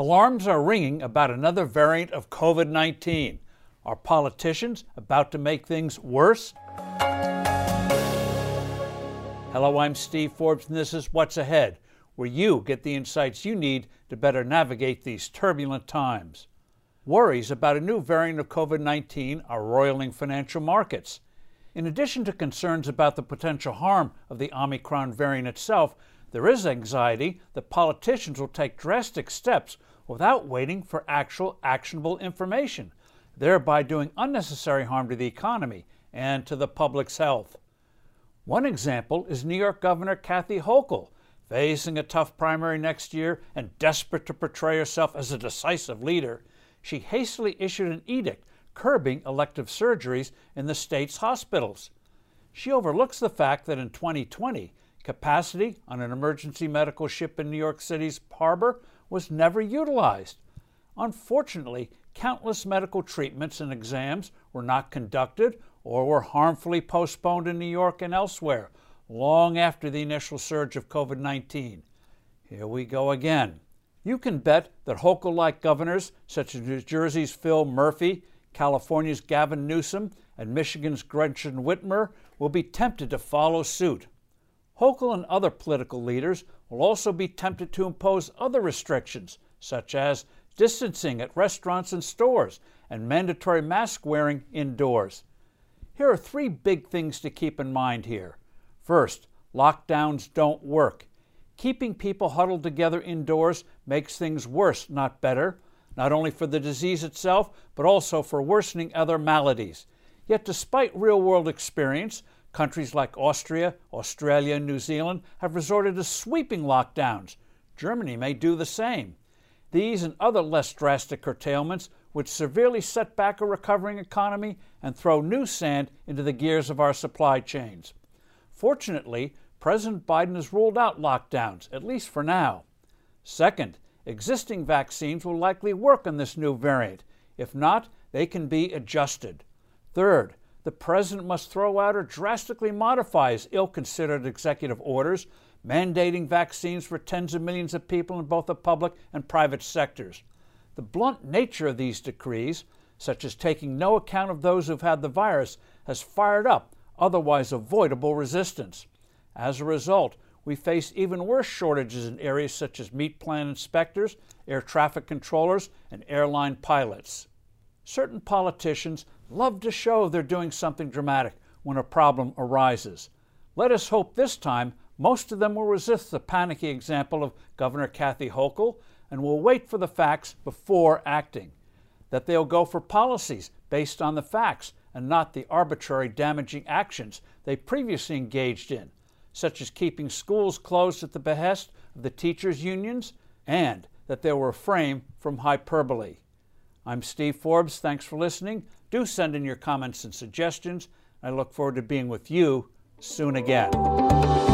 Alarms are ringing about another variant of COVID 19. Are politicians about to make things worse? Hello, I'm Steve Forbes, and this is What's Ahead, where you get the insights you need to better navigate these turbulent times. Worries about a new variant of COVID 19 are roiling financial markets. In addition to concerns about the potential harm of the Omicron variant itself, there is anxiety that politicians will take drastic steps without waiting for actual actionable information, thereby doing unnecessary harm to the economy and to the public's health. One example is New York Governor Kathy Hochul, facing a tough primary next year and desperate to portray herself as a decisive leader. She hastily issued an edict curbing elective surgeries in the state's hospitals. She overlooks the fact that in 2020, Capacity on an emergency medical ship in New York City's harbor was never utilized. Unfortunately, countless medical treatments and exams were not conducted or were harmfully postponed in New York and elsewhere long after the initial surge of COVID 19. Here we go again. You can bet that Hochul like governors such as New Jersey's Phil Murphy, California's Gavin Newsom, and Michigan's Gretchen Whitmer will be tempted to follow suit. Hochul and other political leaders will also be tempted to impose other restrictions, such as distancing at restaurants and stores and mandatory mask wearing indoors. Here are three big things to keep in mind here. First, lockdowns don't work. Keeping people huddled together indoors makes things worse, not better, not only for the disease itself, but also for worsening other maladies. Yet, despite real world experience, Countries like Austria, Australia, and New Zealand have resorted to sweeping lockdowns. Germany may do the same. These and other less drastic curtailments would severely set back a recovering economy and throw new sand into the gears of our supply chains. Fortunately, President Biden has ruled out lockdowns, at least for now. Second, existing vaccines will likely work on this new variant. If not, they can be adjusted. Third, the president must throw out or drastically modify his ill considered executive orders mandating vaccines for tens of millions of people in both the public and private sectors. The blunt nature of these decrees, such as taking no account of those who've had the virus, has fired up otherwise avoidable resistance. As a result, we face even worse shortages in areas such as meat plant inspectors, air traffic controllers, and airline pilots. Certain politicians love to show they're doing something dramatic when a problem arises. Let us hope this time most of them will resist the panicky example of Governor Kathy Hochul and will wait for the facts before acting. That they'll go for policies based on the facts and not the arbitrary damaging actions they previously engaged in, such as keeping schools closed at the behest of the teachers' unions, and that they'll refrain from hyperbole. I'm Steve Forbes. Thanks for listening. Do send in your comments and suggestions. I look forward to being with you soon again.